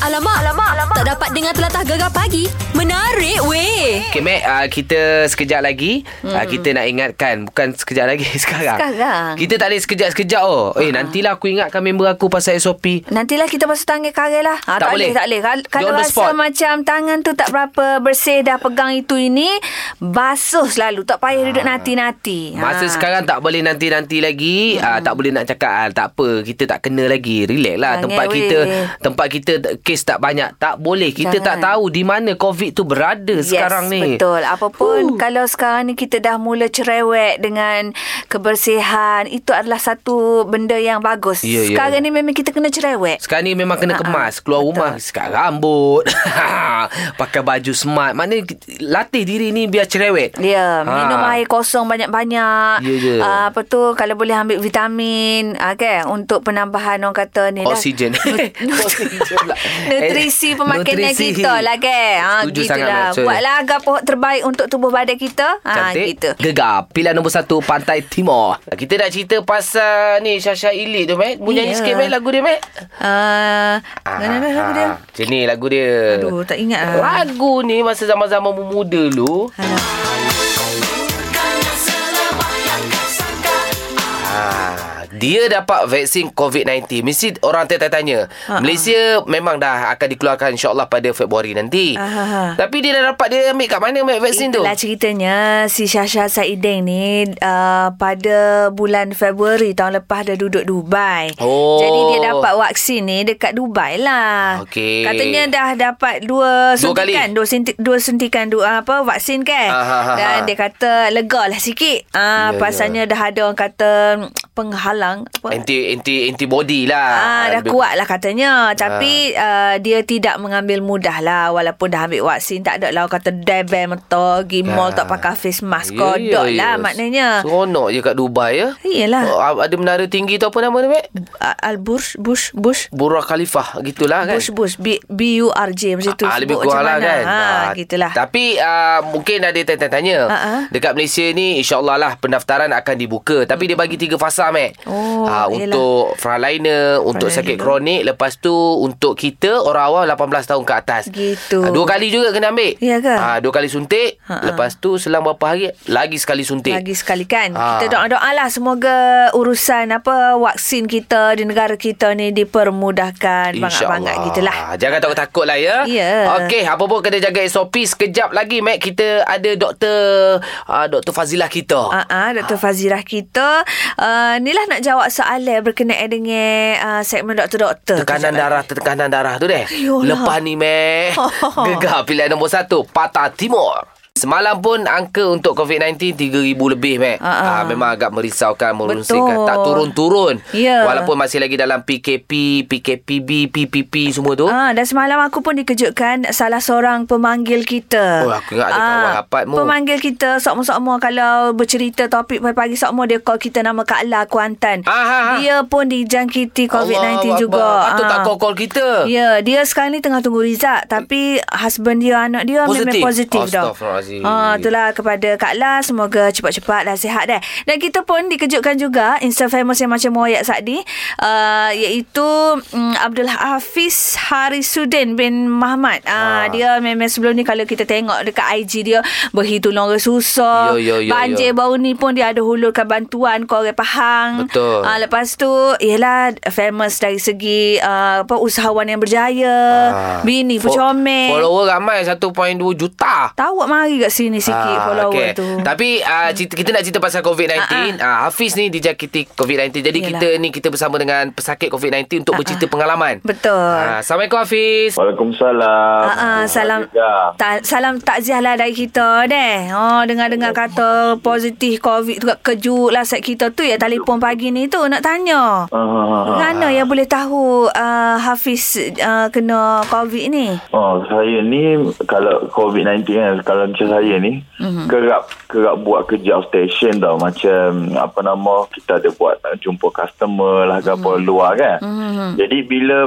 Alamak, alamak, alamak. Tak dapat dengar telatah gegar pagi. Menarik weh. Okay, Mac, uh, kita sekejap lagi hmm. uh, kita nak ingatkan bukan sekejap lagi sekarang. Sekarang. Kita tak boleh sekejap-sekejap oh. Eh, nantilah aku ingatkan member aku pasal SOP. Nantilah kita basuh tangan karel lah. Ha, Tak boleh. Tak boleh. Kal- Dia Kalau rasa spot. macam tangan tu tak berapa bersih dah pegang itu ini, basuh selalu. Tak payah duduk nanti-nanti. Masa sekarang tak boleh nanti-nanti lagi hmm. uh, Tak boleh nak cakap ah, Tak apa Kita tak kena lagi Relax lah Tempat weh. kita Tempat kita Kes tak banyak Tak boleh Kita Jangan. tak tahu Di mana COVID tu berada Yes, sekarang ni betul. Apapun Huh. kalau sekarang ni kita dah mula cerewet dengan kebersihan, itu adalah satu benda yang bagus. Ya, ya. sekarang ni memang kita kena cerewet. Sekarang ni memang kena kemas Keluar Betul. rumah Sekarang rambut Pakai baju smart Mana Latih diri ni Biar cerewet Ya, Ha. minum air kosong banyak-banyak. Ya je. Ah, apa tu kalau boleh ambil vitamin, ah, kan untuk penambahan orang kata ni lah. Oksigen Oksigen pula. Nutrisi Eh, pemakanan nutrisi. kita lah kan. Ha, Setuju gitu lah. Buatlah apa terbaik untuk tubuh badan kita. Ha, Cantik gitu. Gegar Pilihan nombor satu Pantai Timur Kita nak cerita pasal Ni Syasha Ili tu Mu nyanyi Ya. sikit Mat Lagu dia Mat Ah, mana mana lagu dia? Macam ni lagu dia Aduh, tak ingat lah. Lagu ni Masa zaman-zaman mu muda dulu Alah. Dia dapat vaksin COVID-19. Mesti orang tanya-tanya. Ha-ha. Malaysia memang dah akan dikeluarkan insyaAllah pada Februari nanti. Aha. Tapi dia dah dapat dia ambil kat mana Mat vaksin tu? Itulah ceritanya si Syasha Saidin ni uh, pada bulan Februari tahun lepas dah duduk Dubai. Oh. Jadi dia dapat vaksin ni dekat Dubai lah. Okey. Katanya dah dapat dua Dua kali? suntikan, dua, suntik, dua suntikan dua apa vaksin kan. Aha, aha, Dan dia kata lega lah sikit. Ah Ya, pasalnya dah ada orang kata penghalang apa? Anti anti antibody lah. Ah, dah Lebih- kuat lah katanya Tapi uh, dia tidak mengambil mudah lah Walaupun dah ambil vaksin Tak ada lah kata Debel mata Pergi mall tak pakai face mask Kodok lah maknanya Seronok je kat Dubai ya. Iyalah Oh, ada menara tinggi tu apa nama dia, uh, Al-Bush Bush Bush Burj Khalifah gitulah kan. Bush Bush B- B-U-R-J Macam tu Ah, lebih kurang lah kan. ha, Ah, Gitulah Tapi uh, mungkin ada tanya-tanya. Ah, ah. Dekat Malaysia ni insyaAllah lah pendaftaran akan dibuka. Tapi dia bagi tiga fasa, Mac. Oh, Ah, yelah. untuk frontliner, untuk sakit kronik. Lepas tu untuk kita orang awam 18 tahun ke atas. Gitu. Ah, dua kali juga kena ambil. Ya ke? Ah, dua kali suntik. Ha, ha. Lepas tu selang berapa hari lagi sekali suntik. Lagi sekali kan Ah. Kita doa-doa lah Semoga urusan apa Vaksin kita Di negara kita ni Dipermudahkan Bangat-bangat gitulah Jangan takut-takut lah ya. Ya. Okey, apa pun kena jaga SOP. Sekejap lagi, Mac, kita ada doktor uh, Dr. Fazilah kita. Ah, uh Dr. Fazirah kita uh, Ni lah nak jawab soalan Berkenaan dengan uh, Segmen doktor-doktor Tekanan darah Tekanan darah tu deh. Yolah. Lepas ni meh. Gegar pilihan nombor satu Patah Timur Semalam pun angka untuk COVID-19 3,000 lebih meh. Ah, ah. Ah, memang agak merisaukan, merungsingkan. Betul. Tak turun-turun. Ya. Walaupun masih lagi dalam PKP, PKPB, PPP semua tu. Ah, dan semalam aku pun dikejutkan salah seorang pemanggil kita. Oh, aku ingat ada kawan rapatmu. Pemanggil kita sokmo-sokmo kalau bercerita topik pagi-pagi sokmo dia call kita nama Kak La Kuantan. Ah. Dia pun dijangkiti COVID-19 Allah juga. Akbar. Patut tak call-call kita. Ya, dia sekarang ni tengah tunggu result tapi husband dia anak dia Positif? memang positif dah. Astaghfirullahalazim. Ah, itulah kepada Kak La semoga cepat-cepat dah sihat dah. Dan kita pun dikejutkan juga Insta famous yang macam Moyak Sakdi uh, iaitu um, Abdul Hafiz Harisuddin bin Muhammad. Uh, Ah. dia memang sebelum ni kalau kita tengok dekat IG dia berhitung orang susah. Yo, yo, yo, Banjir yo. baru ni pun dia ada hulurkan bantuan ke orang Pahang. Betul. Ah, lepas tu ialah famous dari segi uh, apa usahawan yang berjaya. Ah. Bini pun comel. Follower ramai 1.2 juta. Tahu mari kat sini sikit Ah, follower okey. tu. Tapi uh, cerita, kita nak cerita pasal COVID-19. Ah, Hafiz ni dijangkiti COVID-19. Jadi Yalah. kita ni kita bersama dengan pesakit COVID-19 untuk bercerita pengalaman. Betul. Ah, Assalamualaikum Hafiz. Waalaikumsalam. Ah, ah, salam ta, salam takziah lah dari kita deh. Oh, dengar-dengar kata positif COVID tu kejut lah set kita tu ya telefon pagi ni tu nak tanya. Ah, ah, ah, ah. Mana yang boleh tahu uh, Hafiz uh, kena COVID ni? Oh, saya ni kalau COVID-19 kan, kalau macam saya ni, mm-hmm. kerap kerap buat kerja outstation tau. Macam apa nama, kita ada buat nak jumpa customer lah ke apa luar kan. Mm-hmm. Jadi bila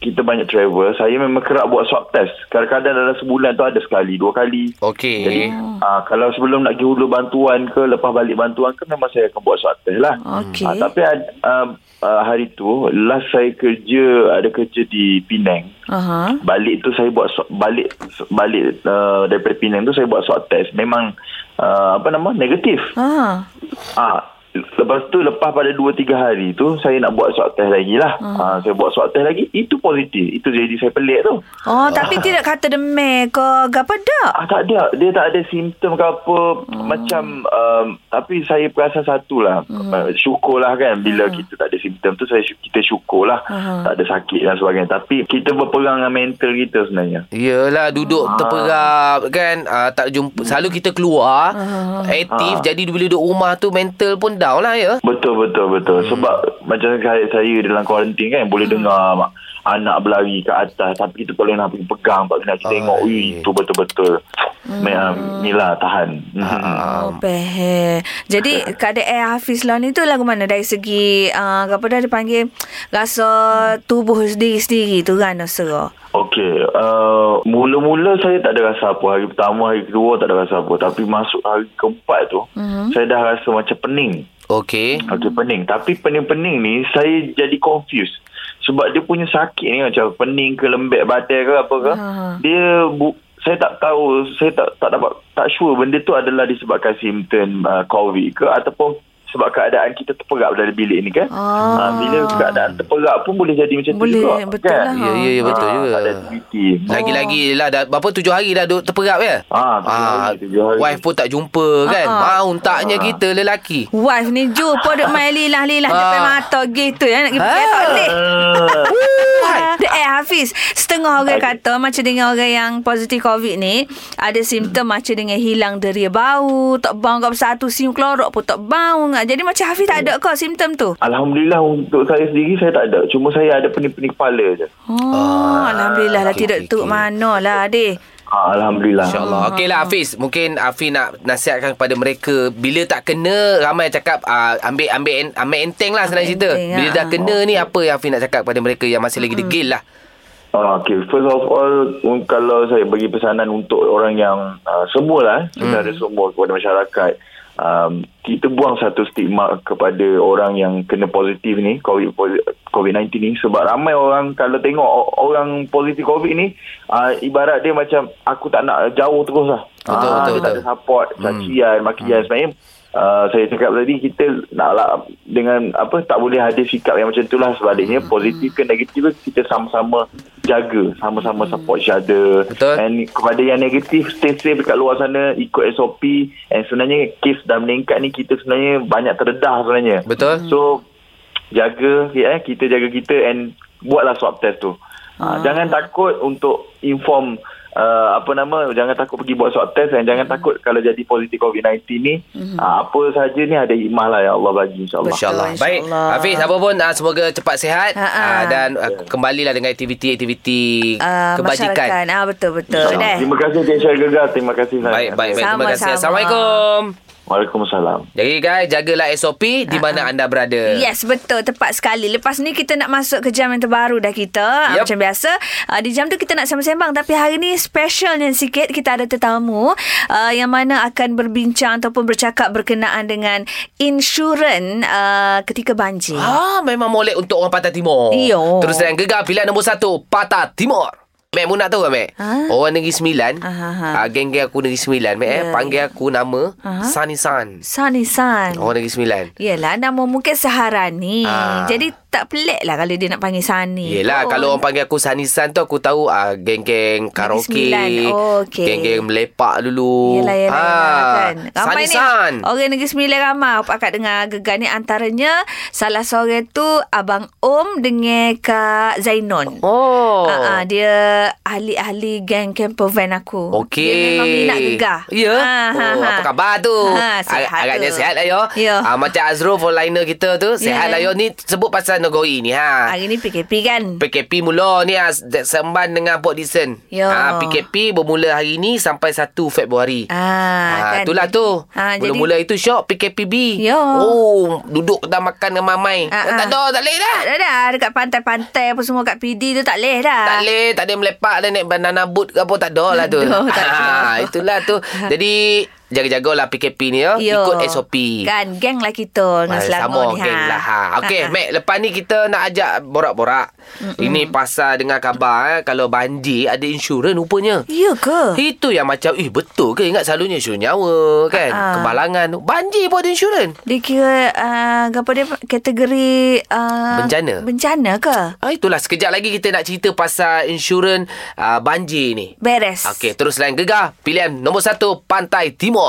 kita banyak travel, saya memang kerap buat swab test. Kadang-kadang dalam sebulan tu ada sekali, dua kali. Okey. Jadi ah, kalau sebelum nak pergi hulu bantuan ke lepas balik bantuan ke memang saya akan buat swab test lah. Okey. Ah, tapi ad, ah, ah, hari tu last saya kerja ada kerja di Penang. Aha. Balik tu saya buat balik balik uh, daripada Penang tu saya buat swab test. Memang uh, apa nama negatif. Ah. Ah, lepas tu lepas pada 2 3 hari tu saya nak buat swab test lagi lah. Hmm. Ah, saya buat swab test lagi itu positif. Itu jadi saya pelik tu. Oh, tapi tidak kata demam ke apa dak? Ah tak ada, dia tak ada simptom ke apa hmm. macam um, tapi saya perasan satulah. Hmm. Syukurlah kan bila hmm. kita tak ada simptom tu saya kita syukurlah Hmm. tak ada sakit dan sebagainya. Tapi kita berperang dengan mental kita sebenarnya. Yelah duduk Ah. terperap kan uh, tak jumpa selalu kita keluar aktif Ah. jadi bila duduk rumah tu mental pun down lah ya. Betul betul betul. Hmm. Sebab macam saya, saya dalam kuarantin kan boleh hmm. dengar mak, anak berlari ke atas tapi kita tak boleh nak pergi pegang tak nak kita tengok. Ui, itu betul-betul. Hmm. Ni lah tahan. Hmm. Oh, peh. Jadi keadaan Hafiz lah ni tu lagu mana dari segi uh, apa dah dipanggil rasa tubuh sendiri-sendiri tu kan rasa. Okey, uh, mula-mula saya tak ada rasa apa. Hari pertama, hari kedua tak ada rasa apa. Tapi masuk hari keempat tu, mm-hmm. Saya dah rasa macam pening. Okey. Okey, pening. Tapi pening-pening ni, saya jadi confused. Sebab dia punya sakit ni macam pening ke lembek badan ke apa ke. Ha. Dia bu- saya tak tahu, saya tak tak dapat tak sure benda tu adalah disebabkan simptom uh, COVID ke ataupun sebab keadaan kita terperap dalam bilik ni kan. Ah. Ah, bila keadaan terperap pun boleh jadi macam Boleh, tu juga. betul kan? lah. Ya ya ya betul Ah, juga. Ada aktiviti. Lagi-lagi lah dah berapa tujuh hari dah duduk terperap ya? Ah, tujuh hari, tujuh hari. wife pun tak jumpa kan. Ah, ah. Mau taknya kita lelaki. Wife ni jumpa duk main lilah-lilah Ah. depan mata gitu ya. Nak pergi Ah. boleh. Ah, Dia eh Hafiz Setengah orang kata Macam dengan orang yang Positif COVID ni Ada simptom macam dengan Hilang deria bau Tak bau kat satu Siung klorok pun tak bau Jadi macam Hafiz tak ada ke Simptom tu Alhamdulillah untuk saya sendiri saya tak ada. Cuma saya ada pening-pening kepala je. Oh Alhamdulillah lah okey, Tidak okey, tu okey. mana lah adik Ha, Alhamdulillah. InsyaAllah. Okey lah Hafiz. Mungkin Hafiz nak nasihatkan kepada mereka. Bila tak kena, ramai cakap uh, ambil ambil ambil enteng lah senang cerita. enteng, Bila ah. dah kena ni, apa yang Hafiz nak cakap kepada mereka yang masih lagi degil lah. Ah, okay. First of all, um, kalau saya bagi pesanan untuk orang yang uh, semua lah, kita ada semua kepada masyarakat. Um, kita buang satu stigma kepada orang yang kena positif ni, COVID, COVID-19 ni. Sebab ramai orang kalau tengok orang positif COVID ni, uh, ibarat dia macam aku tak nak jauh terus lah. Betul, Ah, betul, dia tak betul. ada support, cacian, makian. Sebenarnya Uh, saya cakap tadi kita naklah dengan apa tak boleh ada sikap yang macam itulah sebaliknya. Positif ke negatif ke kita sama-sama jaga sama-sama support each other. Betul. and kepada yang negatif stay safe dekat luar sana ikut SOP and sebenarnya kes dah meningkat ni kita sebenarnya banyak terdedah sebenarnya. Betul. so jaga eh kita jaga kita and buatlah swab test tu. Ha, jangan takut untuk inform uh, apa nama jangan takut pergi buat swab test dan jangan takut kalau jadi positif COVID-19 ni uh, apa saja ni ada hikmah lah yang Allah bagi insyaAllah InsyaAllah. Betul, Baik. Hafiz, apa pun uh, semoga cepat sihat Ha, ha. uh, dan uh, kembalilah dengan aktiviti-aktiviti uh, kebajikan. Masyarakat ah, Betul-betul. Terima kasih Cik Syah Gegar terima kasih sangat Baik, baik, baik. Terima kasih. Sama-sama. Assalamualaikum. Waalaikumsalam Jadi guys, jagalah SOP di mana anda berada. Yes, betul. Tepat sekali. Lepas ni kita nak masuk ke jam yang terbaru dah kita. Yep. Yep. Macam biasa. Uh, di jam tu kita nak sembang-sembang. Tapi hari ni specialnya sikit. Kita ada tetamu uh, yang mana akan berbincang ataupun bercakap berkenaan dengan insurans uh, ketika banjir. Ah, memang molek untuk orang Pantai Timur. Iyo. Terus dengan gegar pilihan nombor satu, Patah Timur. Mek, mu nak tahu tak, Mek? Ha? Orang Negeri Sembilan, Aha, aha. ah, geng-geng aku Negeri Sembilan, Mek, eh, Ya, panggil aku nama Aha. Sunny Sun. Sunny Sun. Orang Negeri Sembilan. Yelah, nama mungkin Saharani. Ah. Jadi tak pelik lah kalau dia nak panggil Sunny. Yelah, kalau orang panggil aku Sunny Sun tu, aku tahu ah, geng-geng karaoke. Oh, okey. Geng-geng melepak dulu. Yelah, yelah, Ah, yelah kan. Ramai Sunny ni Sun. orang Negeri Sembilan ramai pakat dengar gegar ni antaranya salah seorang tu Abang Om dengan Kak Zainon. Oh. Ah, ah, dia ahli-ahli geng camper van aku. Okey. Dia memang minat gegar. Ya. Ah, oh, ha, ha. apa khabar tu? Ha, sihat Ag- Agaknya tu. sihat lah yo. Ya. Ah, macam Azrul liner kita tu, sihat Ya. lah yo. Ni sebut pasal negeri ni ha. Hari ni PKP kan? PKP mula ni ah, semban dengan Port Dickson. Ya. Ah, PKP bermula hari ni sampai 1 Februari. Ah, Ah, kan. itulah tu. Ah, jadi- Mula-mula itu syok PKPB. Ya. Oh, duduk kedai makan dengan mamai. Ah, tak ah. ada, tak boleh dah. Tak ada dah dekat pantai-pantai apa semua kat PD tu tak leh dah. Tak boleh, tak ada melepak dan naik banana boat ke apa tak ada lah tu. Tak tak. Ha, itulah tu. Jadi jaga-jagalah PKP ni ya. Yo. Ikut SOP. Kan geng lah kita dengan Ah, Selangor sama ni geng lah ha. Okey, Ha, ha. Mac, lepas ni kita nak ajak borak-borak. Mm-mm. Ini pasal dengar khabar eh, kalau banjir ada insurans rupanya. Ya ke? Itu yang macam, eh betul ke? Ingat selalunya insurans nyawa kan? Ah. Kemalangan. Banjir pun ada insurans. Dia kira uh, apa dia kategori uh, Bencana. Bencana ke? Ah, itulah, sekejap lagi kita nak cerita pasal insurans uh, banjir ni. Beres. Okey, terus lain gegar. Pilihan nombor satu, Pantai Timur.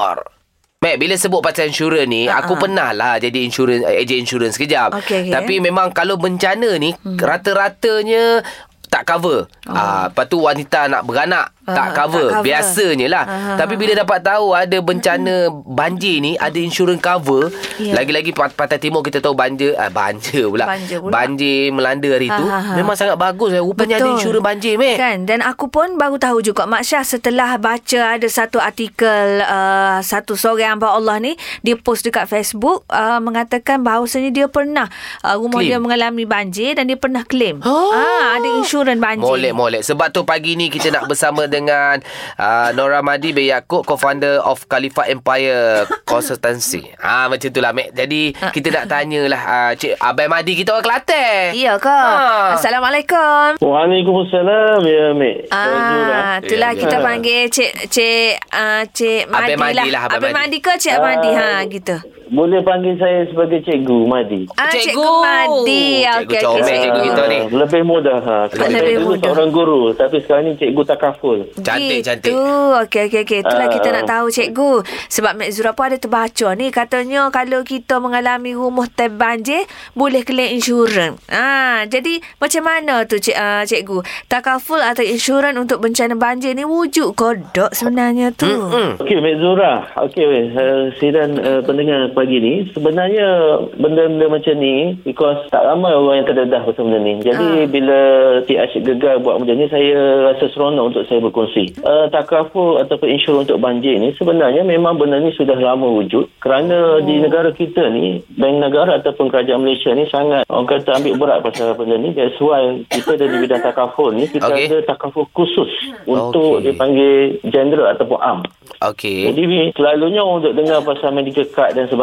Mek, bila sebut pasal insurans ni, uh-huh. aku pernah lah jadi insurans, eh, ejen insurans sekejap. Okey, okey. Tapi memang kalau bencana ni, hmm. rata-ratanya tak cover. Oh. Ah, lepas tu wanita nak beranak tak, cover. tak cover. Biasanya lah. Ah, Tapi bila dapat tahu ada bencana banjir ni, ada insurans cover. Ya. Lagi-lagi Pantai Timur kita tahu banjir, ah, banjir pula. Banjir pula. Banjir melanda hari tu. Ha, ha, ha. Memang sangat bagus. eh. Rupanya ada insurans banjir, Mek. Kan dan aku pun baru tahu juga Mak Syah setelah baca ada satu artikel uh, satu seorang hamba Allah ni dia post dekat Facebook uh, mengatakan bahawasanya dia pernah uh, rumah Claim. dia mengalami banjir dan dia pernah claim. Oh. Ah ada insurans banjir. Molek, molek. Sebab tu pagi ni kita nak bersama dengan uh, Nora Madi bin Yaakob, co-founder of Khalifa Empire Consultancy. Ah macam itulah, Mek. Jadi, kita nak tanyalah uh, Cik Abang Madi kita orang Kelantan. Ya ke? Ha. Assalamualaikum. Waalaikumsalam ya Mek. Ah, itulah Ya, kita ya. panggil Cik Cik uh, Cik Madi Abang Madi lah, Abang Abang Madi. Madi ke Cik Ah. Madi ha gitu. Boleh panggil saya sebagai cikgu Madi. Ah, Cikgu. Cikgu Madi. Cikgu Okey comel, okey. cikgu kita ni. Ah, Lebih mudah. Ha. Sebab Lebih saya dulu mudah. seorang guru. Tapi sekarang ni cikgu takaful. Cantik, gitu. cantik. Okey, okey, okey. Itulah Ah. kita nak tahu, cikgu. Sebab Mek Zura pun ada terbaca ni. Katanya kalau kita mengalami rumah terbanjir, boleh claim insurans. Ah, jadi macam mana tu, cik, uh, cikgu? Takaful atau insurans untuk bencana banjir ni wujud kodok sebenarnya tu? Hmm. Okey, Mek Zura. Okey, uh, sidan uh, pendengar pagi ni. Sebenarnya benda-benda macam ni, because tak ramai orang yang terdedah pasal benda ni. Jadi, Ah. bila Cik Asyik Gegar buat macam ni, saya rasa seronok untuk saya berkongsi. Uh, takaful ataupun insurans untuk banjir ni, sebenarnya memang benda ni sudah lama wujud. Kerana di negara kita ni, Bank Negara ataupun Kerajaan Malaysia ni sangat, orang kata ambil berat pasal benda ni. That's why kita dari bidang takaful ni, kita Okey. ada takaful khusus untuk Okey. dipanggil general ataupun am. Okey. Jadi Wi, selalunya orang untuk dengar pasal medical card dan sebagainya.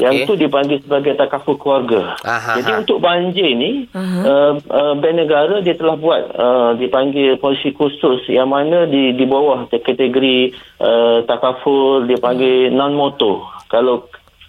Yang Okey. tu dipanggil sebagai takaful keluarga. Aha, Jadi aha. untuk banjir ni, uh, uh, Bank Negara dia telah buat uh, dipanggil polisi khusus yang mana di di bawah kategori uh, takaful dia panggil non-motor. Kalau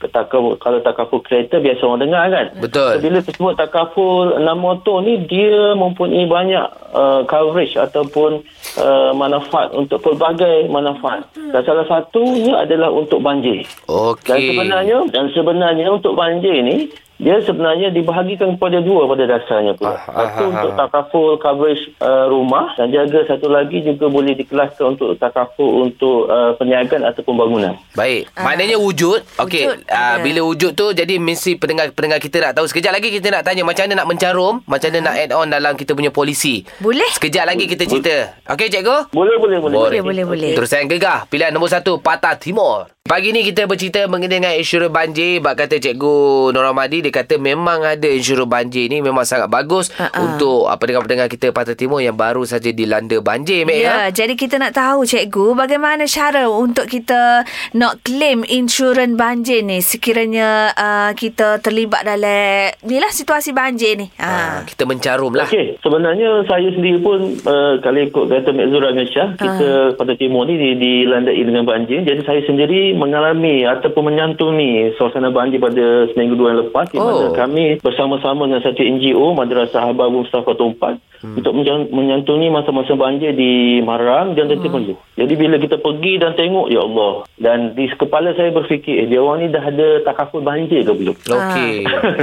takaful kalau takaful kereta biasa orang dengar kan. Betul. Bila tersebut takaful enam motor ni dia mempunyai banyak uh, coverage ataupun uh, manfaat untuk pelbagai manfaat. Dan salah satunya adalah untuk banjir. Okey. Dan sebenarnya dan sebenarnya untuk banjir ni dia sebenarnya dibahagikan kepada dua pada dasarnya pula. Ah, Satu ah, untuk ah. takaful coverage uh, rumah dan jaga satu lagi juga boleh dikelaskan untuk takaful untuk uh, perniagaan ataupun bangunan. Baik. Maknanya wujud. Okey. Wujud Uh, ada. bila wujud tu jadi mesti pendengar-pendengar kita nak tahu. Sekejap lagi kita nak tanya macam mana nak mencarum, macam mana nak add on dalam kita punya polisi. Boleh? Sekejap lagi kita cerita. Okey cikgu? Boleh boleh boleh. Boleh, boleh, boleh. Terus saya gegar. Pilihan nombor satu, Patah Timur. Pagi ni kita bercerita mengenai dengan insurans banjir. Bak kata Cikgu Nora Madi, dia kata memang ada insurans banjir ni memang sangat bagus Ha-ha. untuk apa pendengar-pendengar kita Patah Timur yang baru saja dilanda banjir. Mek, Ya, jadi kita nak tahu cikgu bagaimana cara untuk kita nak claim insurans banjir ni sekiranya uh, kita terlibat dalam inilah situasi banjir ni. Ha, Ha. kita mencarum lah. Okey, sebenarnya saya sendiri pun uh, kalau ikut kata Mek Zura dengan Syah, kita pada timur ni di, dilandai dengan banjir. Jadi saya sendiri mengalami ataupun menyantuni suasana banjir pada seminggu dua yang lepas di mana Oh. kami bersama-sama dengan satu NGO Madrasah Hababu Mustafa Tumpat hmm. untuk menyantuni masa-masa banjir di Marang dan Dati Perlu. Jadi bila kita pergi dan tengok, ya Allah. Dan di kepala saya berfikir, eh, dia orang ni dah ada takaful banjir ke belum? Okey.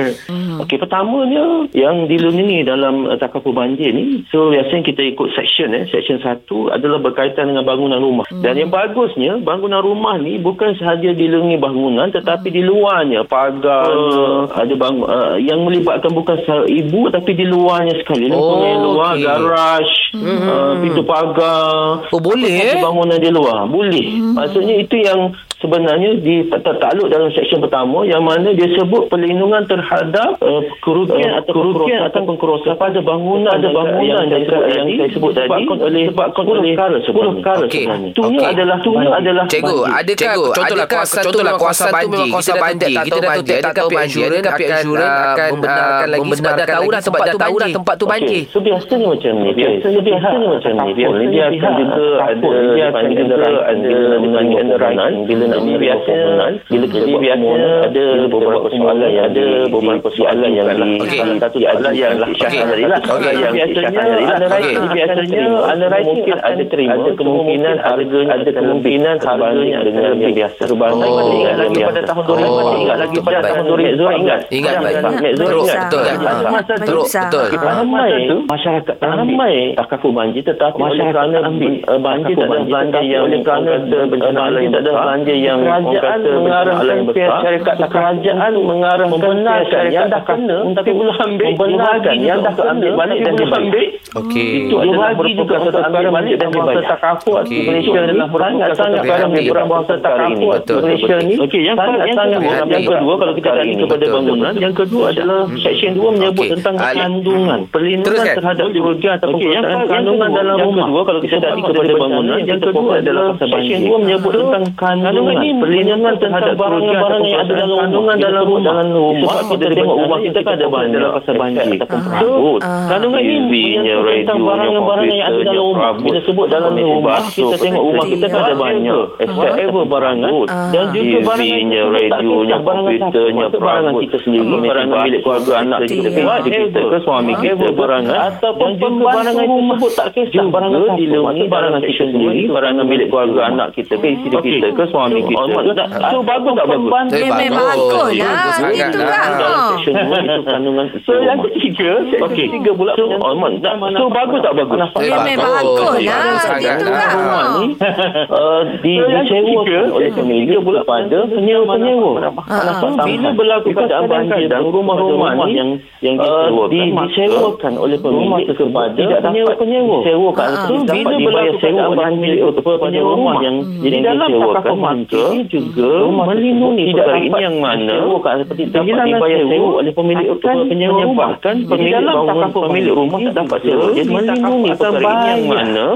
Okey, pertamanya yang dilindungi dalam uh, takaful banjir ni, so biasanya kita ikut section eh. Section satu adalah berkaitan dengan bangunan rumah. Hmm. Dan yang bagusnya, bangunan rumah ni bukan sahaja dilindungi bangunan tetapi di luarnya pagar uh, ada bang uh, yang melibatkan bukan secara ibu tapi di luarnya sekali. Oh, yang luar, garaj, hmm. uh, pintu pagar. Oh, boleh, sahaja eh? bangunan di luar. Boleh. Hmm. Maksudnya itu yang sebenarnya di tertakluk dalam seksyen pertama yang mana dia sebut perlindungan terhadap uh, kerugian atau kerugian atau pengkerosakan pada bangunan ada bangunan yang, yang, yang saya sebut tadi disebabkan oleh sebabkan oleh perkara 10 perkara Okey. sebenarnya. Okey. adalah itunya adalah Cikgu, banjir. adakah Cikgu, contohlah adakah- kuasa tu memang kuasa kuasa banjir, banjir, kita kita dah dah banjir, tahu kita dah banjir, tahu pihak banjir, insurans adakah pihak akan insurans akan, membenarkan lagi sebab dah tahu dah sebab tempat dah tu tahu dah tempat tu banjir. So biasanya macam ni. Biasanya biasanya macam ni. Biasanya dia akan juga ada dia akan juga ada dengan nak jadi biasanya bila kita buat biasanya ada beberapa soalan yang ada beberapa soalan yang di salah satu soalan yang tadi lah. Okey. Yang biasanya underwriting Okey. biasanya underwriting mungkin ada terima ada kemungkinan harganya ada kemungkinan harganya dengan yang biasa. Terbalik Oh. ingat lagi pada tahun 2000 Oh. masih ingat lagi pada tahun 2000 ingat. Ingat, ingat. betul. Masa tu betul. Ah. ramai masyarakat ramai takaful banjir tetapi oleh kerana uh, banjir tak ada belanja yang oleh kerana banjir tak ada belanja yang kerajaan mengarahkan pihak syarikat kerajaan mengarahkan pihak syarikat yang dah kena tapi belum ambil. membenarkan yang dah ambil balik dan dia balik Okey. itu adalah bagi juga satu perkara balik dan dia balik takaful Okey. Malaysia adalah sangat sangat sekarang Prihatin. dia berbahasa takaful. Malaysia ni okey yang sangat yang kedua kalau kita tadi kepada bangunan. Yang kedua adalah seksyen 2 menyebut tentang kandungan. Perlindungan terhadap kerugian atau perkosaan kandungan dalam rumah. kalau kalau kita tadi kepada bangunan yang kedua adalah seksyen 2 menyebut tentang kandungan perlindungan. Terhadap barang-barang yang ada dalam kandungan dalam rumah. dalam rumah. Kita tengok rumah kita kan ada banyak. pasal banjir. Ataupun perabot kandungan ini menyebut tentang barang-barang yang ada dalam rumah bila sebut dalam rumah kita tengok rumah kita kan ada banyak. except ever barangan dan juga barangan radionya komputernya barangan kita sendiri. Barangan milik keluarga anak kita kita ke suami kita barangan ataupun juga barangan tersebut tak kisah barangan dilindungi barangan kita sendiri barangan milik keluarga anak kita ke isteri kita ke suami kita so bagus tak bagus Eh, Memang bagus. bagus lah. Bagus sangat Itu lah. dalam section 2 itu kandungan so yang ketiga okey ketiga pula so, oh, man, tak, so bagus tak bagus Eh, Memang bagus. bagus lah. Bagus sangat Itu lah. lah. rumah ni uh, di, disewakan oleh pemilik kepada penyewa-penyewa. Ah. Bila berlaku keadaan banjir dan rumah-rumah ni yang yang disewakan, di, disewakan oleh pemilik kepada penyewa-penyewa. Disewakan Ah. tu bila berlaku keadaan banjir kepada penyewa rumah yang jadi dalam disewakan maka juga melindungi perkara ini yang mana seperti dapat dibayar sewa oleh pemilik kepada penyewa rumah kan pemilik bangun pemilik rumah tak dapat sewa jadi melindungi perkara ini yang mana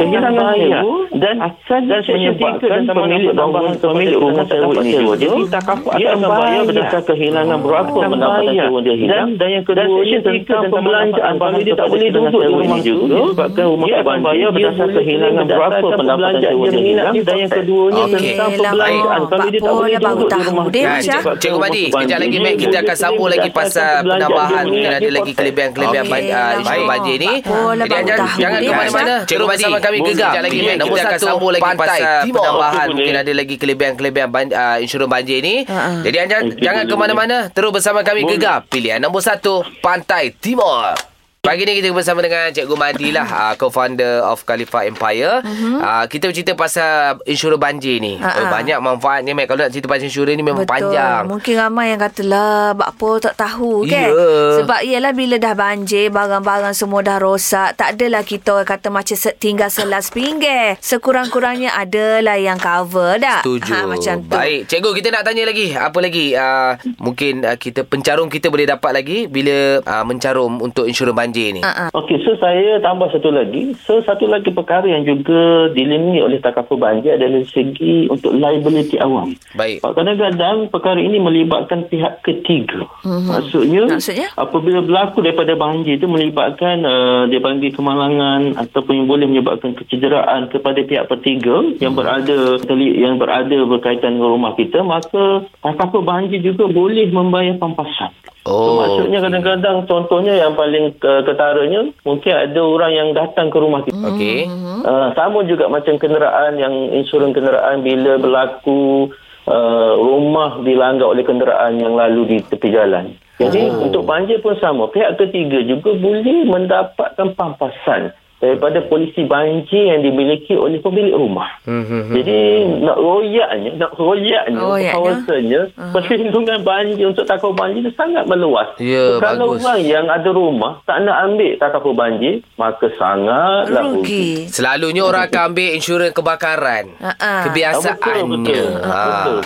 kehilangan sewa dan akan dan menyebabkan pemilik bangunan pemilik rumah sewa ini juga. jadi takaful dia akan bayar berdasarkan kehilangan berapa pendapatan sewa dia hilang. Dan yang kedua tentang pembelanjaan kalau dia tak boleh duduk di rumah juga. sebabkan rumah dia akan bayar berdasarkan kehilangan berapa pendapatan sewa dia hilang. dan yang keduanya tentang Yelah, pembelanjaan Mak. kalau dia tak Pak boleh Pol baru duduk di tahu rumah dia, Syah. Cik- Cikgu Madi, kejap lagi Mek kita akan sambung lagi pasal penambahan mungkin ada lagi kelebihan-kelebihan ah, baik. banjir ni. Jadi jangan, ke mana-mana. Terus bersama kami gegar. Kejap lagi, Mek, Nombor kita akan sambung lagi pantai pasal timur. penambahan mungkin ada lagi kelebihan-kelebihan ah, insurans banjir ni. Ha-ha. Jadi jangan ke mana-mana. Terus bersama kami gegar. Pilihan nombor satu Pantai Timur. Pagi ni kita bersama dengan Cikgu Madi lah uh, Co-founder of Khalifa Empire uh-huh. uh, Kita bercerita pasal Insurans banjir ni Ha-ha. uh, Banyak manfaatnya Mek Kalau nak cerita pasal insurans ni Memang Betul. panjang Mungkin ramai yang kata lah Apa tak tahu kan Ya. Sebab ialah bila dah banjir Barang-barang semua dah rosak Tak adalah kita kata Macam tinggal selas pinggir Sekurang-kurangnya Adalah yang cover dah Setuju. ha, Macam tu Baik, cikgu kita nak tanya lagi. Apa lagi? Uh, mungkin uh, kita pencarum kita boleh dapat lagi bila uh, mencarum untuk insurans banjir ni. Ha, ha. Okey, so saya tambah satu lagi. So satu lagi perkara yang juga dilindungi oleh takaful banjir adalah segi untuk liability awam. Baik. Kadang-kadang perkara ini melibatkan pihak ketiga. Mm-hmm. Maksudnya, Maksudnya? apabila berlaku daripada banjir itu melibatkan uh, dia panggil kemalangan ataupun yang boleh menyebabkan kecederaan kepada pihak ketiga yang berada teli- yang berada berkaitan dengan rumah kita, maka takaful banjir juga boleh membayar pampasan. So, Oh, maksudnya kadang-kadang contohnya yang paling uh, ketaranya mungkin ada orang yang datang ke rumah kita. Okey. Uh, sama juga macam kenderaan yang insurans kenderaan bila berlaku uh, rumah dilanggar oleh kenderaan yang lalu di tepi jalan. Jadi oh. untuk banjir pun sama. Pihak ketiga juga boleh mendapatkan pampasan daripada polisi banjir yang dimiliki oleh pemilik rumah. Hmm, Jadi nak royaknya, nak royaknya, Royaknya. kawasannya, perlindungan banjir untuk takaful banjir itu sangat meluas. Ya, so, kalau bagus. orang yang ada rumah tak nak ambil takaful banjir, maka sangatlah rugi. Rugi. Selalunya orang akan ambil insurans kebakaran. Ha, ha. Kebiasaannya. Betul, betul. Ha. Betul.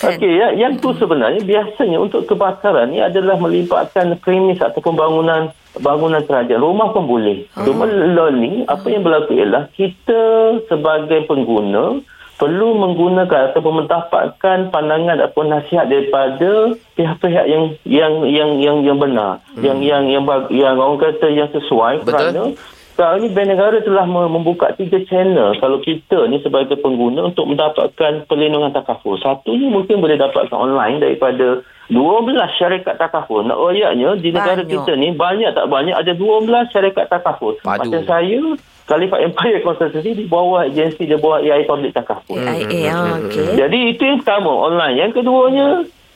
Okey, ya, yang tu sebenarnya biasanya untuk kebakaran ni adalah melibatkan premis atau pembangunan bangunan kerajaan. Rumah pun boleh. Cuma learning, apa yang berlaku ialah kita sebagai pengguna perlu menggunakan atau mendapatkan pandangan ataupun nasihat daripada pihak-pihak yang yang yang yang yang benar, yang yang yang bag- yang orang kata yang sesuai Betul. kerana sekarang ni Bank Negara telah mem- membuka tiga channel kalau kita ni sebagai pengguna untuk mendapatkan perlindungan takaful. Satunya mungkin boleh dapatkan online daripada 12 syarikat takaful. Nak royaknya di negara Banyak. kita ni banyak tak banyak ada 12 syarikat takaful. Padu. Macam saya Khalifah Empire Consultancy di bawah agensi di bawah AI Public Takaful. AIA. ah, Okey. Jadi itu yang pertama online. Yang keduanya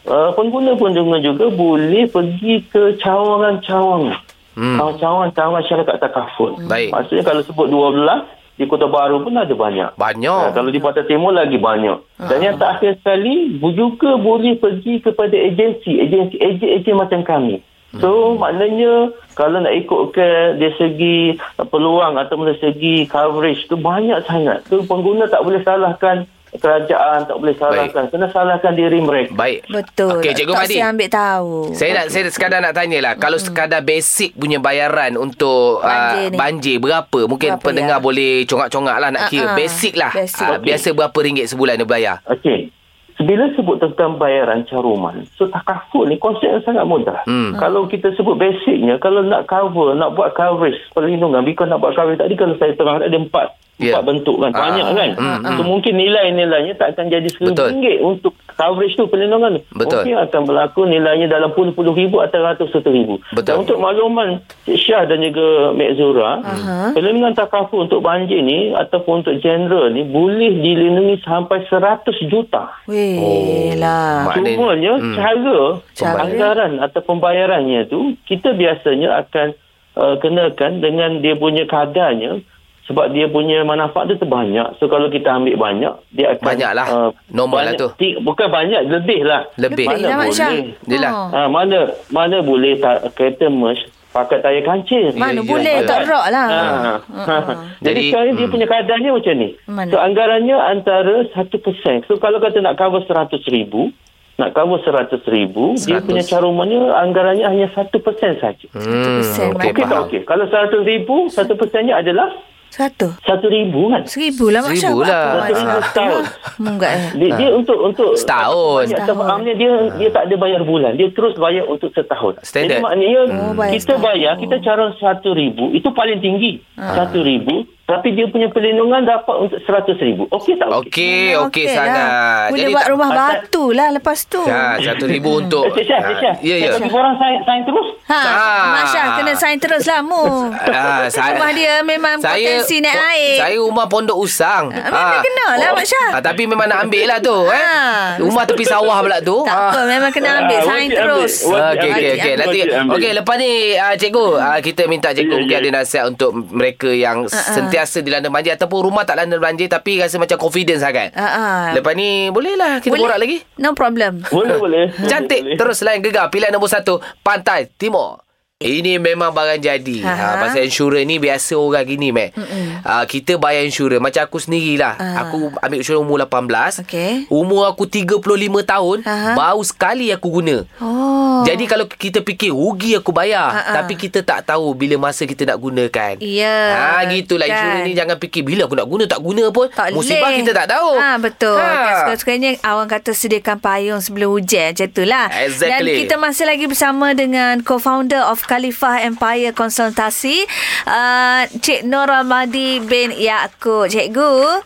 uh, pengguna pun juga, juga boleh pergi ke cawangan-cawangan. Hmm. Hmm. Cawangan-cawangan syarikat takaful. Baik. Maksudnya kalau sebut 12 di Kota Baru pun ada banyak. Banyak. Ha, kalau di Pantai Timur lagi banyak. Dan yang terakhir sekali juga boleh pergi kepada agensi, agensi ejen-ejen macam kami. So maknanya kalau nak ikutkan dari segi peluang atau dari segi coverage tu banyak sangat. Tu pengguna tak boleh salahkan kerajaan, tak boleh salahkan. Kena salahkan diri mereka. Baik. Betul. Okey, Cikgu tak Madi. saya ambil tahu. Saya nak saya sekadar nak tanyalah kalau sekadar basic punya bayaran untuk Banjir banjir, ni. uh, banjir berapa? Mungkin Berapa pendengar ya? boleh congak-congak lah nak Ah, kira ah. basic lah. Basic. Ah, Okey. biasa berapa ringgit sebulan dia bayar? Okey. Bila sebut tentang bayaran caruman, so takaful ni konsep yang sangat mudah. Hmm. Kalau kita sebut basicnya, kalau nak cover, nak buat coverage perlindungan, because nak buat coverage tadi kalau saya terang ada empat, Ya. empat bentuk kan, Ah. banyak kan. Hmm, So mungkin nilai-nilainya tak akan jadi Betul. seribu ringgit untuk coverage tu perlindungan tu. Betul. Mungkin akan berlaku nilainya dalam puluh-puluh ribu atau ratus satu ribu. Betul. Dan untuk makluman Cik Syah dan juga Mek Zura, perlindungan takaful untuk banjir ni ataupun untuk general ni boleh dilindungi sampai 100 juta. Weh lah. Maknanya- Cumanya Hmm. cara, Cara. anggaran atau pembayarannya tu kita biasanya akan uh, kenakan dengan dia punya kadarnya sebab dia punya manfaat tu terbanyak. So kalau kita ambil banyak, dia akan Banyak lah. Normal lah tu. ti- bukan banyak, lebih lah. Lebih. Lebih lah, Mak Syah. boleh. Dia lah. Oh. Ha, mana mana boleh ta- kereta merge pakai tayar kancil. Mana Ya, ya, boleh ya. tak rock lah. Ha. ha. Jadi, Jadi, sekarang dia hmm. punya kadarnya macam ni. Mana? So anggarannya antara 1%. So kalau kata nak cover 100 ribu, nak cover 100 ribu, dia 100. punya carumannya anggarannya hanya 1% saja. Hmm, persen, okey Okey tak faham. okey? Kalau 100 ribu, 1%-nya adalah Satu. 1 ribu kan? Seribu lah Mak Syah. Seribu lah. Satu ribu setahun. Munggak eh. Dia, dia untuk untuk Setahun. Setahun. Dia dia tak ada bayar bulan. Dia terus bayar untuk setahun. Standard. Jadi maknanya Oh, bayar kita setahun. bayar kita cara satu ribu itu paling tinggi satu ribu. Tapi dia punya perlindungan dapat untuk seratus ribu. Okey tak okey? Okey, okey lah. sangat. Boleh Jadi buat tak- rumah pasal- batu lah lepas tu. Ya, satu ribu untuk. Eh, Cik Syah, Cik Syah. Ya, ya. Tapi korang sign, sign terus. Ha. Mak Syah kena sign terus lah mu. Ah, saya- Rumah dia memang potensi naik air. Saya rumah pondok usang. Ah, memang kena lah, Mak Syah. Ah, tapi memang nak ambil lah tu. Eh. Ah. Rumah tepi sawah pula tu. Tak apa, memang kena ambil. Ah, Sign terus. Okey okey okey. Nanti okey lepas ni uh, cikgu uh, kita minta cikgu mungkin ada nasihat untuk mereka yang sentiasa dilanda banjir ataupun rumah tak landa banjir tapi rasa macam confidence sangat. Ah. Lepas ni bolehlah kita Boleh. borak lagi. No problem. Boleh, boleh. Cantik Boleh. terus lain gegar pilihan nombor satu Pantai Timur. Ini memang barang jadi. Ha, pasal insurans ni biasa orang gini, Mac. Ha, kita bayar insurans. Macam aku sendirilah. Ah. Aku ambil insurans umur 18. Okey. Umur aku 35 tahun. Aha. Baru sekali aku guna. Oh. Jadi kalau kita fikir rugi aku bayar. Ha-ha. Tapi kita tak tahu bila masa kita nak gunakan. Ya, Ha, gitulah. kan. Insurans ni jangan fikir bila aku nak guna. Tak guna pun. tak musibah boleh. kita tak tahu. Ha, betul. Ha. Kan, Suka-sukanya awang kata sediakan payung sebelum hujan. Macam itulah. Exactly. Dan kita masih lagi bersama dengan co-founder of Khalifah Empire Konsultasi. Uh, Cik Nur Ramadi bin Yaakob. Cikgu.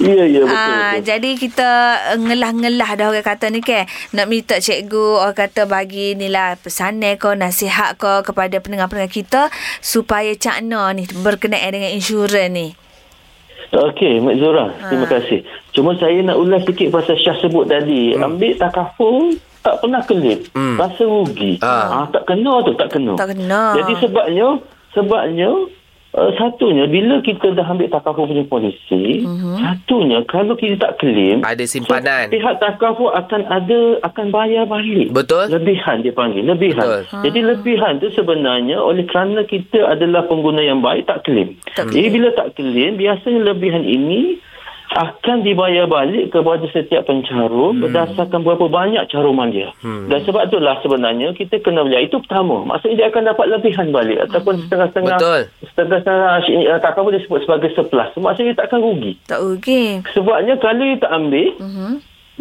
Ya, ya, betul. Ah, betul. jadi kita uh, ngelah-ngelah dah orang kata ni kan. Nak minta cikgu orang kata bagi ni lah pesanan kau, nasihat kau kepada pendengar-pendengar kita supaya cakna ni berkenaan dengan insurans ni. Okey, Mak Zura. Ha. Terima kasih. Cuma saya nak ulas sikit pasal Syah sebut tadi. Hmm. Ambil takaful, tak pernah kelip. Hmm. Rasa rugi. Ah. Ah. tak kena tu, tak kena. Tak kena. Jadi sebabnya, sebabnya Uh, satunya bila kita dah ambil takaful punya polisi, uh-huh. satunya kalau kita tak claim, Ada simpanan. So, pihak takaful akan ada akan bayar balik. Betul. Lebihan dia panggil, lebihan. Betul. Jadi lebihan tu sebenarnya oleh kerana kita adalah pengguna yang baik tak claim. Tak Jadi bila tak claim, biasanya lebihan ini akan dibayar balik kepada setiap pencarum hmm. berdasarkan berapa banyak caruman dia. Hmm. Dan sebab itulah sebenarnya kita kena belajar. Itu pertama. Maksudnya dia akan dapat lebihan balik ataupun setengah-setengah Betul. setengah-setengah uh, tak apa dia sebut sebagai surplus. Maksudnya dia tak akan rugi. Tak rugi. Sebabnya kalau you tak ambil, Mhm.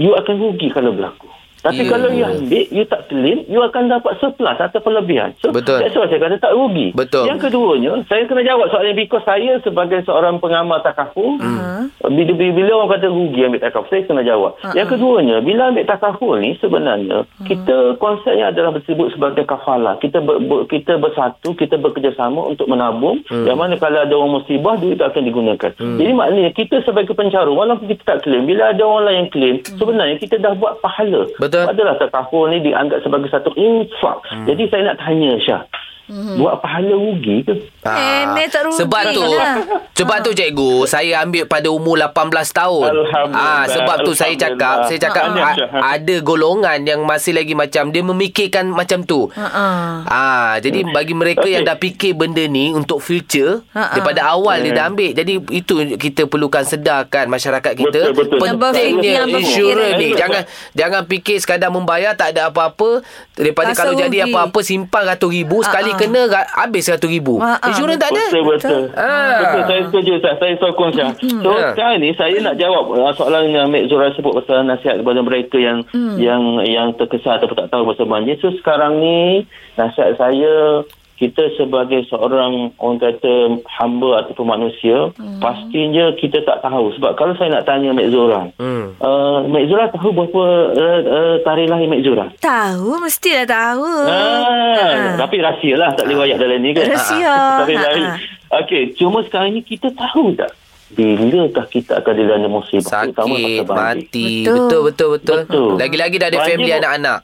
you akan rugi kalau berlaku. Tapi Ya. kalau you ambil, you tak claim, you akan dapat surplus atau kelebihan. So, Betul. that's why saya kata tak rugi. Betul. Yang keduanya, saya kena jawab soalan because saya sebagai seorang pengamal takaful, Hmm. bila, bila, orang kata rugi ambil takaful, saya kena jawab. Uh-uh. Yang keduanya, bila ambil takaful ni sebenarnya, Hmm. kita konsepnya adalah disebut sebagai kafalah. Kita ber, ber, kita bersatu, kita bekerjasama untuk menabung. Hmm. Yang mana kalau ada orang musibah, duit itu akan digunakan. Jadi maknanya kita sebagai pencarum, walaupun kita tak claim, bila ada orang lain yang claim, sebenarnya kita dah buat pahala. Betul. Adalah takaful ni dianggap sebagai satu infak. Jadi saya nak tanya Syah, buat pahala rugi ke? Eh, ni tak rugi Sebab tu lah. Sebab tu cikgu Saya ambil pada umur 18 tahun Alhamdulillah. Ah, Sebab tu saya cakap Saya cakap Alhamdulillah. a- Ada golongan Yang masih lagi macam Dia memikirkan macam tu. Ah, jadi bagi mereka Okey. yang dah fikir benda ni untuk future Ha-ha. daripada awal dia dah ambil. Jadi itu kita perlukan sedarkan masyarakat kita Betul, betul. Yang berfikir- pentingnya insurans ni. Jangan jangan fikir sekadar membayar tak ada apa-apa daripada Rasa kalau jadi rugi. apa-apa simpan ratus ribu sekali Ha-ha. Kena ra- habis ratus ribu. Ha-ha. Insurans tak ada. Betul betul. Ah. Betul saya setuju Ustaz. Saya sokong Syah. So Ya. sekarang ni saya nak jawab uh, soalan yang Mek Zura sebut pasal nasihat kepada mereka yang yang yang terkesan ataupun tak tahu pasal banjir. So sekarang ni nasihat saya kita sebagai seorang orang kata hamba ataupun manusia pastinya kita tak tahu sebab kalau saya nak tanya Mek Zura Hmm. uh, Mek Zura tahu berapa uh, uh, tarikh lahir Mek Zura? Tahu, mestilah tahu. Ah, tapi rahsia lah tak boleh wayak dalam ni kan. Rahsia. Tapi Ha, lain. ha. Okey, cuma sekarang ni kita tahu tak bilakah kita akan dilanda musibah terutama Sakit, pasal banjir. mati. Betul. Betul, betul, betul. Betul. Lagi-lagi dah ada Banjir family anak-anak.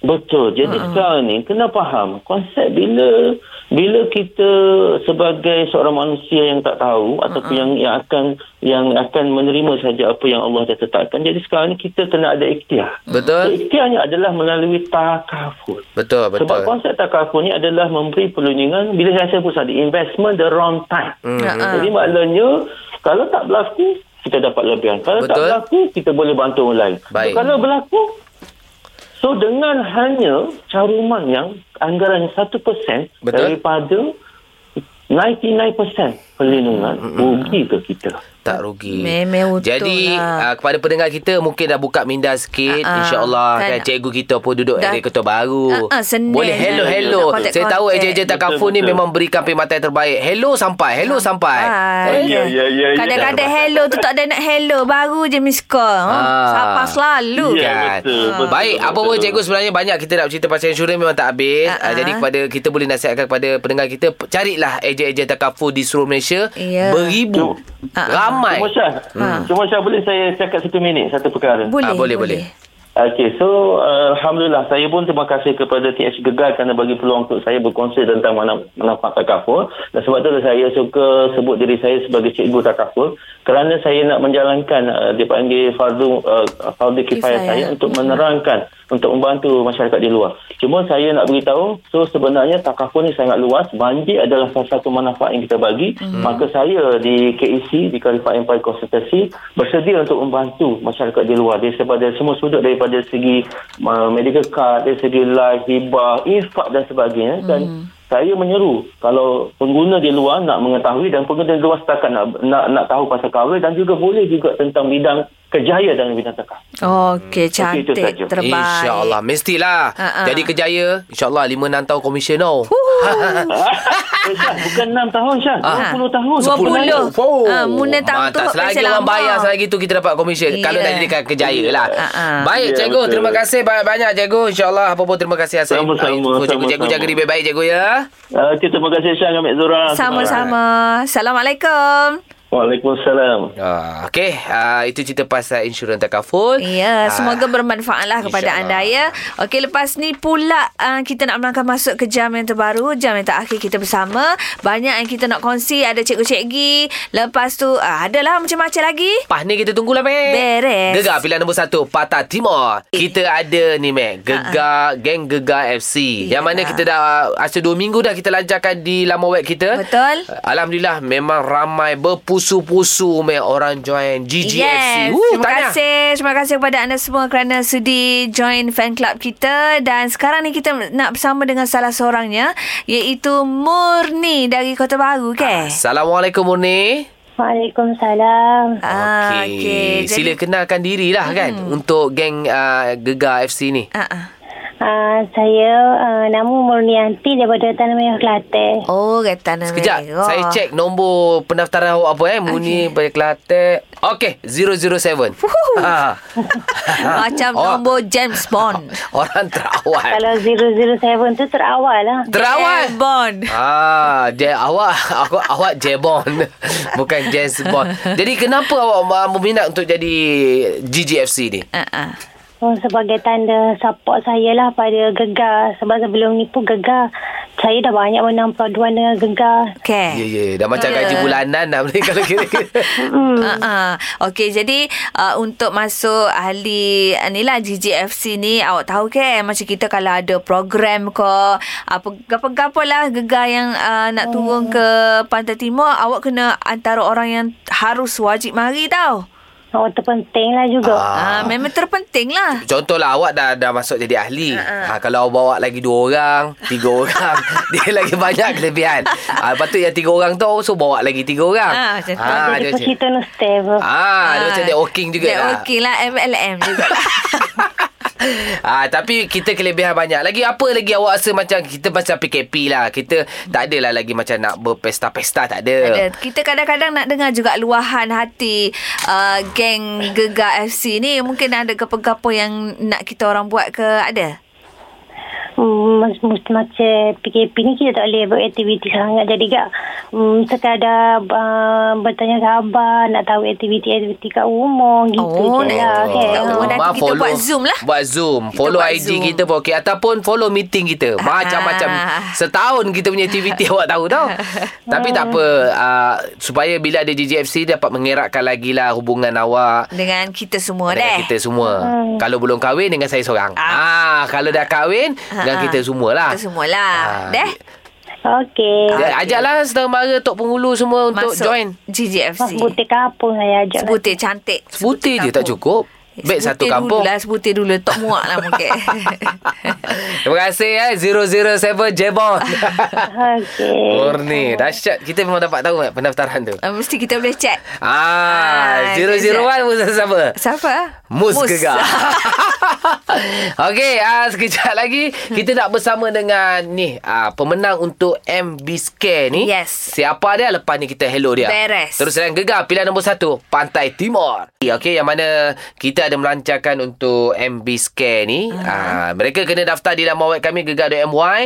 Betul. Jadi uh-huh. sekarang ni kena faham konsep bila bila kita sebagai seorang manusia yang tak tahu ataupun yang yang akan yang akan menerima saja apa yang Allah dah tetapkan. Jadi sekarang ni kita kena ada ikhtiar. Betul? Ikhtiarnya adalah melalui takaful. Betul, betul. Sebab konsep takaful ni adalah memberi perlindungan bila saya sebut tadi investment the wrong time. Ha-ha. Jadi maknanya kalau tak berlaku kita dapat lebihan. Kalau tak Betul. berlaku kita boleh bantu orang lain. Baik. So, kalau berlaku so dengan hanya caruman yang anggaran 1% Betul. daripada 99% perlindungan rugi ke kita. Tak rugi. Memang betul Jadi uh, lah. kepada pendengar kita mungkin dah buka minda sikit ah. insya-Allah kan, Kan. cikgu kita pun duduk Dah- area ketua baru. Senang Boleh je. hello hello. Nak kontak- Saya tahu ejen-ejen takaful ni memang berikan perkhidmatan yang terbaik. Hello sampai, hello sampai. Hai. Ya, ya, ya, ya. Kadang-kadang hello tu tak ada nak hello. Baru je miss call. Ha? Sapa selalu. Ya. Kan? betul, betul, Baik, apa pun cikgu sebenarnya banyak kita nak cerita pasal insurans memang tak habis. Uh, jadi kepada kita boleh nasihatkan kepada pendengar kita carilah ejen-ejen takaful di seluruh Malaysia. Ya. Beribu. Ah. Ramai. Cuma Syah, cuma Syah boleh saya cakap satu minit satu perkara. Boleh, Ah, boleh, boleh. Okey, so uh, Alhamdulillah saya pun terima kasih kepada TH Gegar kerana bagi peluang untuk saya berkongsi tentang mana manfaat takaful dan sebab tu saya suka sebut diri saya sebagai cikgu takaful kerana saya nak menjalankan uh, dipanggil fardu uh, fardu kifayah Kifayah. saya untuk menerangkan untuk membantu masyarakat di luar. Cuma saya nak beritahu, so sebenarnya takaful ni sangat luas. Banjir adalah salah satu manfaat yang kita bagi. Hmm. Maka saya di KEC, di Khalifah Empire Konsultasi, bersedia untuk membantu masyarakat di luar. Daripada semua sudut, daripada segi uh, medical card, dari segi live, hibah, infak dan sebagainya. Dan saya menyeru kalau pengguna di luar nak mengetahui dan pengguna di luar setakat nak, nak, nak tahu pasal cover dan juga boleh juga tentang bidang kejaya dalam bidang takaful. Okey, Okey, itu cantik. saja. Terbaik. InsyaAllah Mestilah Ah, ah. Jadi kejaya InsyaAllah 5-6 tahun komisen tau Eh, Syah, bukan 6 tahun Syah, Ah. 20 tahun. 20. Oh. Ah, Muna tahun tu Mantap. Selagi masih orang lama. bayar Selagi tu kita dapat komisen Ya. Kalau dah jadikan kejaya lah Ah, ah. Baik Ya, cikgu betul. Terima kasih banyak-banyak cikgu InsyaAllah Apa pun terima kasih atas Sama-sama, cikgu Cikgu jaga diri baik-baik cikgu ya Okey, terima kasih Syah Zura. Sama-sama. Assalamualaikum. Waalaikumsalam. Ah, Okey, ah, itu cerita pasal insurans takaful. Ya, Ah, semoga bermanfaatlah kepada anda ya. Okey, lepas ni pula uh, kita nak melangkah masuk ke jam yang terbaru, jam yang terakhir kita bersama. Banyak yang kita nak kongsi, ada cikgu-cikgi. Lepas tu uh, adalah macam-macam lagi. Lepas ni kita tunggulah, Mek. Beres. Gegar pilihan nombor satu, Patah Timur. Kita ada ni, Mek. Gegar, geng Gegar FC. Yang mana Yalah. kita dah, asa dua minggu dah kita lancarkan di laman web kita. Betul. Alhamdulillah, memang ramai berpusu-pusu, Mek, orang join GGFC. Yes. Woo, terima tahniah. kasih. Terima kasih kepada anda semua kerana sudi join fan club kita dan sekarang ni kita nak bersama dengan salah seorangnya iaitu Murni dari Kota Baru ke? Assalamualaikum, Murni. Waalaikumsalam. Ah, Okey. okey. Sila kenalkan diri lah kan Hmm. untuk geng uh, Gegar FC ni. Ah, ah. Uh, saya uh, nama Murnianti daripada Tanah Merah Kelantan. Oh, kata nama Sekejap, merah. saya cek nombor pendaftaran awak apa eh. Muni okay. Kelantan. Okey, 007. ha. Macam Oh. nombor James Bond. Orang terawal. Kalau 007 tu terawal lah. Terawal. James Bond. Ah, dia awak aku awak Jebon bukan James Bond. Jadi kenapa awak berminat untuk jadi GGFC ni? Ah. Oh, sebagai tanda support saya lah pada Gegar. Sebab sebelum ni pun Gegar. Saya dah banyak menang perpaduan dengan Gegar. Okay. Ya ya, dah macam Ya. gaji bulanan dah ni kalau kira-kira. Hmm. Uh, uh. Okey, jadi uh, untuk masuk ahli uh, ni lah GGFC ni awak tahu ke macam kita kalau ada program ke apa gapo-gapo lah gegar yang uh, nak turun ke Pantai Timur awak kena antara orang yang harus wajib mari tau. Oh, terpenting lah juga. Ah. Ah, memang terpenting lah. Contohlah awak dah dah masuk jadi ahli. Ha, kalau awak bawa lagi dua orang, tiga orang, dia lagi banyak kelebihan. Ha, lepas tu yang tiga orang tu so bawa lagi tiga orang. Ah, macam tu. Ah, Jadi dia macam kita no stable. Ah, dia macam networking juga lah. Networking lah MLM juga lah. Ah, tapi kita kelebihan banyak. Lagi apa lagi awak rasa macam kita macam PKP lah. Kita tak adalah lagi macam nak berpesta-pesta tak ada. Ada. Kita kadang-kadang nak dengar juga luahan hati uh, geng Gegar FC ni. Mungkin ada gapo-gapo yang nak kita orang buat ke? Ada? Hmm, mas- macam PKP ni kita tak boleh beraktiviti sangat. Jadi kak hmm, sekadar uh, bertanya khabar, nak tahu aktiviti-aktiviti kat rumah gitu Oh, je lah. kat rumah. nanti Mak kita buat Zoom lah. Buat Zoom. Kita follow buat IG Zoom. kita pun okey. Ataupun follow meeting kita. Macam-macam. Ah. Setahun kita punya aktiviti awak tahu tau. Tapi tak apa. Uh, supaya bila ada GGFC dapat mengeratkan lagi lah hubungan awak. Dengan kita semua Dengan deh. kita semua. Kalau belum kahwin dengan saya seorang. Ah, kalau dah kahwin dengan Ah. kita semualah. Kita semualah. Ah. Deh. Okey. Ya, ajaklah saudara mara Tok Penghulu semua untuk Masuk join. GGFC. butik kampung saya ajak. Sebutir cantik. Sebutir je tak cukup. Baik satu Sebutir kampung. dulu lah. Sebutir dulu. Tok muak lah mungkin. Terima kasih eh 007 Jebon. Okey. Murni. Dahsyat. Kita memang dapat tahu eh, pendaftaran tu. Uh, Mesti kita boleh chat. Ah, Ah, 001 Musa siapa? Siapa? Mus, Gegar. Okey, ah sekejap lagi kita nak bersama dengan ni ah pemenang untuk MB Scare ni. Yes. Siapa dia? Lepas ni kita hello dia. Beres. Terus dengan Gegar pilihan nombor satu Pantai Timur. Okey, yang mana kita ada melancarkan untuk MB Scare ni. Uh-huh. Ah mereka kena daftar di laman web kami gegar.my.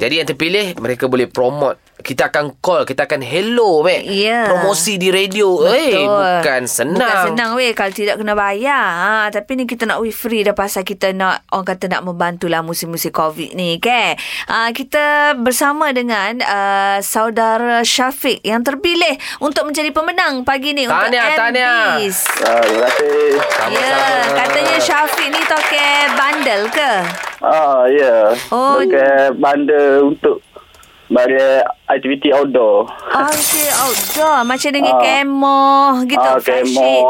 Jadi yang terpilih mereka boleh promote. Kita akan call, kita akan hello, Mek. Ya. Promosi di radio. Eh, bukan senang. Bukan senang weh kalau tidak kena bayar. Ha, tapi ni kita nak we free dah pasal kita nak orang kata nak membantulah musim-musim COVID ni ke. Ha, kita bersama dengan uh, saudara Syafiq yang terpilih untuk menjadi pemenang pagi ni Tahniah, untuk tahniah. MBs. Ah, terima kasih. Ya, katanya Syafiq ni toke bandel ke? Ah, ya. Oh. Pakai banda untuk bagi aktiviti outdoor. Oh, okay, outdoor. Macam dengan Ah. kemoh gitu. ah, flagship.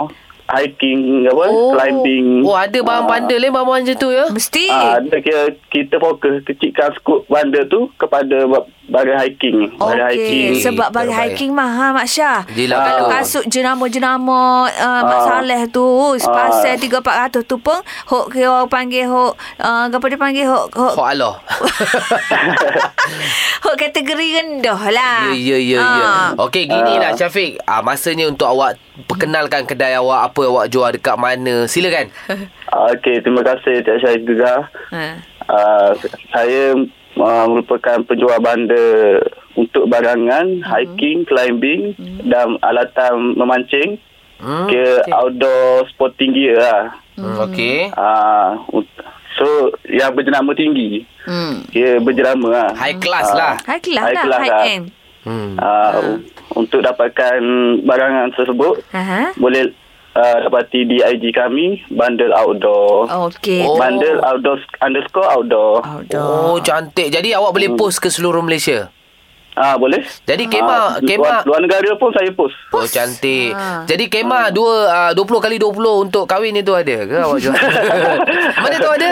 Hiking, apa, Oh. climbing. Oh, ada bahan Ah. bandel eh, bahan-bahan macam tu ya? Mesti. Ah, ada kira kita fokus kecilkan skop banda tu kepada ba- bagi hiking. Bagi hiking. Okey, sebab bagi Terbaik. hiking mahal Mak Syah. Yelah, Kalau betul. kasut jenama-jenama uh, Mak Ah. Saleh tu, sepasal Ah. 3-400 tu pun, hok kira orang panggil hok, uh, apa dia panggil hok, hok, Kok Allah. hok kategori rendah lah. Ya, ya, ya, ya. Ah. Okey, gini lah Syafiq. Ah, masanya untuk awak perkenalkan kedai awak, apa awak jual dekat mana. Silakan. Okey, terima kasih Cik Syahid Gegar. Ha. Uh, saya uh, merupakan penjual banda untuk barangan, hiking, climbing dan alatan memancing. Hmm. Kira outdoor sporting gear lah. Hmm. Okey. Ah, ut- so yang berjenama tinggi. Hmm. Kira berjenama lah. High class lah. High class High lah, class high lah. end. Hmm. Ah, Untuk dapatkan barangan tersebut, Aha. boleh uh, dapati di IG kami, Bundle Outdoor. Okey. Oh. Bundle Outdoor underscore Outdoor. Outdoor. Oh, cantik. Jadi awak boleh post ke seluruh Malaysia? Ah boleh. Jadi kemah, Ah, kemah. luar, luar negara pun saya post. Oh cantik. Ah. Jadi kemah dua uh, 20 kali 20 untuk kahwin itu ada ke awak jual? Mana tu ada?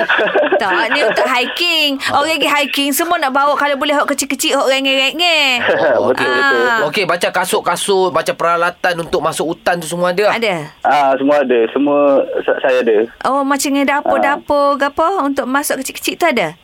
Tak, ni untuk hiking. Orang pergi hiking semua nak bawa kalau boleh hok kecil-kecil, hok rengeh-rengeh. Oh, betul okey. betul. Ah. Okey, baca kasut-kasut, baca peralatan untuk masuk hutan tu semua ada. Ada. Ah semua ada, semua sa- saya ada. Oh, macam dengan dapur-dapur ke apa untuk masuk kecil-kecil tu ada?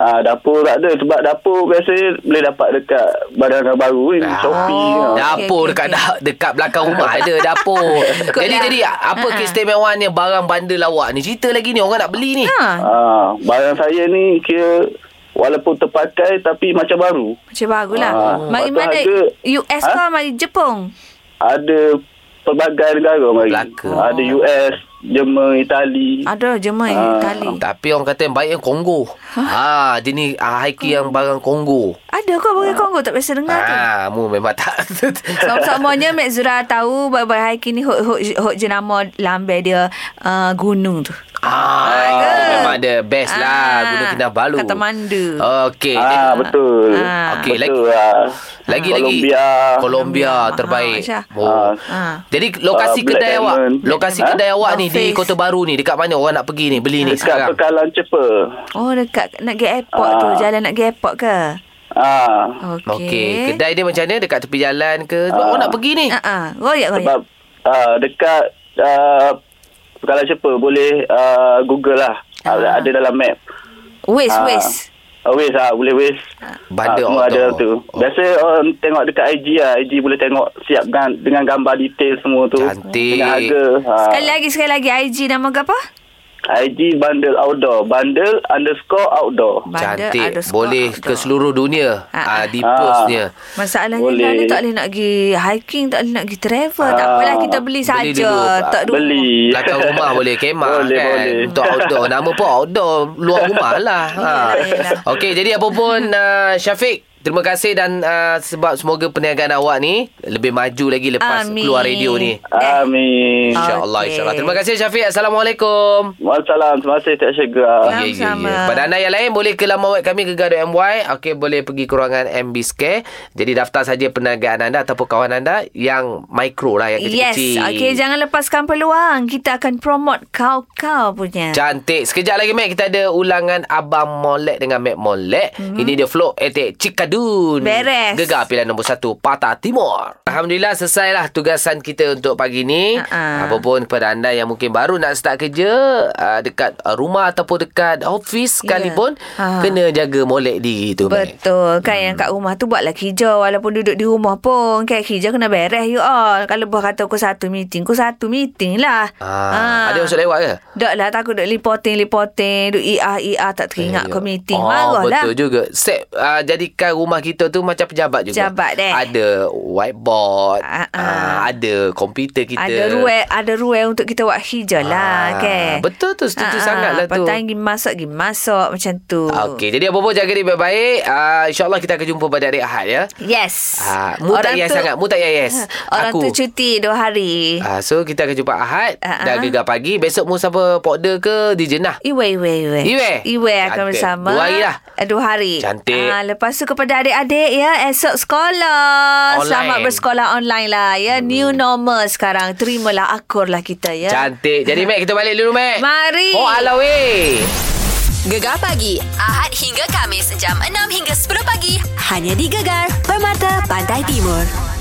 Ah dapur tak ada sebab dapur biasa boleh dapat dekat barangan baru ni, Ah. Shopee. Oh. ah. Dapur Okey, dekat okey, dah, dekat belakang rumah ada dapur. Jadi lah. jadi apa Ha-ha. keistimewaannya barang bandel awak ni? Cerita lagi ni orang nak beli ni. Ha. Ah barang saya ni kira walaupun terpakai tapi macam baru. Macam bagulah. Ah. Mari mana US Ha? ke mari Jepun? Ada pelbagai negara mari. Melaka. Ada US, Jerman, Itali. Ada Jerman, Ah. Itali. Tapi orang kata yang baik yang Kongo. Ha, dia ni ah, hiking yang barang Kongo. Ada kau bagi Kongo tak biasa dengar tu. Ah, mu memang tak. Sama-samanya Mek Zura tahu Baik-baik hiking ni Hok, hok, hok jenama lambe dia uh, Gunung tu Ah, ke? itu memang ada best lah Ah, Gunung Kinabalu. Katamandu. Okey. Ah betul. Ah. Okey, lagi betul lah. lagi lagi Colombia. Colombia Ah, terbaik. Aisyah. Oh. Ah. Jadi lokasi Ah, Black kedai awak, lokasi Ha? kedai awak ni di. Kota Baru ni dekat mana orang nak pergi ni beli ni Dekat sekarang? Pekalan Cepa. Oh dekat nak pergi airport tu Ah. Jalan nak pergi airport ke Ah. Okey Okey, kedai dia macam mana dekat tepi jalan ke? Sebab Ah. orang nak pergi ni. Ah, ah. Royak royak Sebab uh, dekat uh, Pekalan Cepa boleh uh, Google lah. Ah. Ada, ada dalam map. Waste waste Uh, Waze lah, boleh Waze. Bandar Ah, semua outdoor. ada tu. Oh. Biasa orang tengok dekat IG lah. IG boleh tengok siap dengan, dengan gambar detail semua tu. Cantik. Dengan harga. Ah. Sekali lagi sekali lagi IG nama ke apa IG Bundle Outdoor. Bundle underscore outdoor. Cantik. underscore Boleh ke outdoor. seluruh dunia Ah, ah, ah. di postnya. Masalahnya Boleh. ni tak boleh nak pergi hiking, tak boleh nak pergi travel. tak Ah, apalah kita beli beli saja. dulu. Tak dulu. Beli. Belakang rumah boleh kemah Boleh, kan boleh. Untuk outdoor Nama pun outdoor Luar rumah lah ha. Yelah, yelah. Okey jadi apa pun uh, Syafiq Terima kasih dan uh, sebab semoga perniagaan awak ni lebih maju lagi lepas Amin. keluar radio ni. Amin. InsyaAllah, Okey. insyaAllah. Terima kasih Syafiq. Assalamualaikum. Waalaikumsalam. Terima kasih Tak Syegah. Ya. Sama-sama. Pada anda yang lain boleh ke laman web kami gegar.my. Okey, boleh pergi ke ruangan MB Scare. Jadi daftar saja perniagaan anda ataupun kawan anda yang micro lah, yang Yes. kecil-kecil. Okey, jangan lepaskan peluang. Kita akan promote kau-kau punya. Cantik. Sekejap lagi, Mac. Kita ada ulangan Abang Molek dengan Mac Molek. Mm-hmm. Ini dia flow etik Cikadun. Beres. Gegar pilihan nombor satu, Patah Timur. Alhamdulillah, selesailah tugasan kita untuk pagi ni. Ha-ha. Apapun kepada anda yang mungkin baru nak start kerja uh, dekat uh, rumah ataupun dekat office Ya. sekalipun, Ha. kena jaga molek diri tu. Betul kan yang kat rumah tu buatlah kerja walaupun duduk di rumah pun kan kerja kena beres you all kalau buat kata aku satu meeting aku satu meeting lah Ah, Ada masuk lewat ke? Tak lah takut duk lipoting-lipoting Duk IA-IA tak teringat Eh, ke meeting oh, Marah lah Betul juga Set uh, Jadikan rumah kita tu Macam pejabat juga Pejabat deh. Ada whiteboard ah. uh, Ada komputer kita Ada ruang Ada ruang untuk kita buat hijau lah Ah, kan betul tu, setuju sangat lah tu. Petang pergi masak Pergi masak macam tu Okey, jadi apa pun jaga diri baik-baik. Uh, InsyaAllah kita akan jumpa pada hari Ahad ya. Yes Ah, mu tak yes sangat, mu tak yes. Orang Aku. tu cuti dua hari Ah, so kita akan jumpa Ahad Ah, dan ah. gegar pagi. Besok mu siapa pokda ke di Jenah? Iwe, Iwe, Iwe. Iwe? Iwe akan Cantik. bersama. Dua hari lah. Eh, Dua hari. Cantik. Ah, lepas tu kepada adik-adik ya, esok sekolah. Online. Selamat bersekolah online lah ya. Hmm. New normal sekarang. Terimalah akur lah kita ya. Cantik. Jadi Mac kita balik dulu Mac. Mari. Oh ala weh. Gegar pagi Ahad hingga Kamis jam 6 hingga 10 pagi hanya di Gegar Permata Pantai Timur.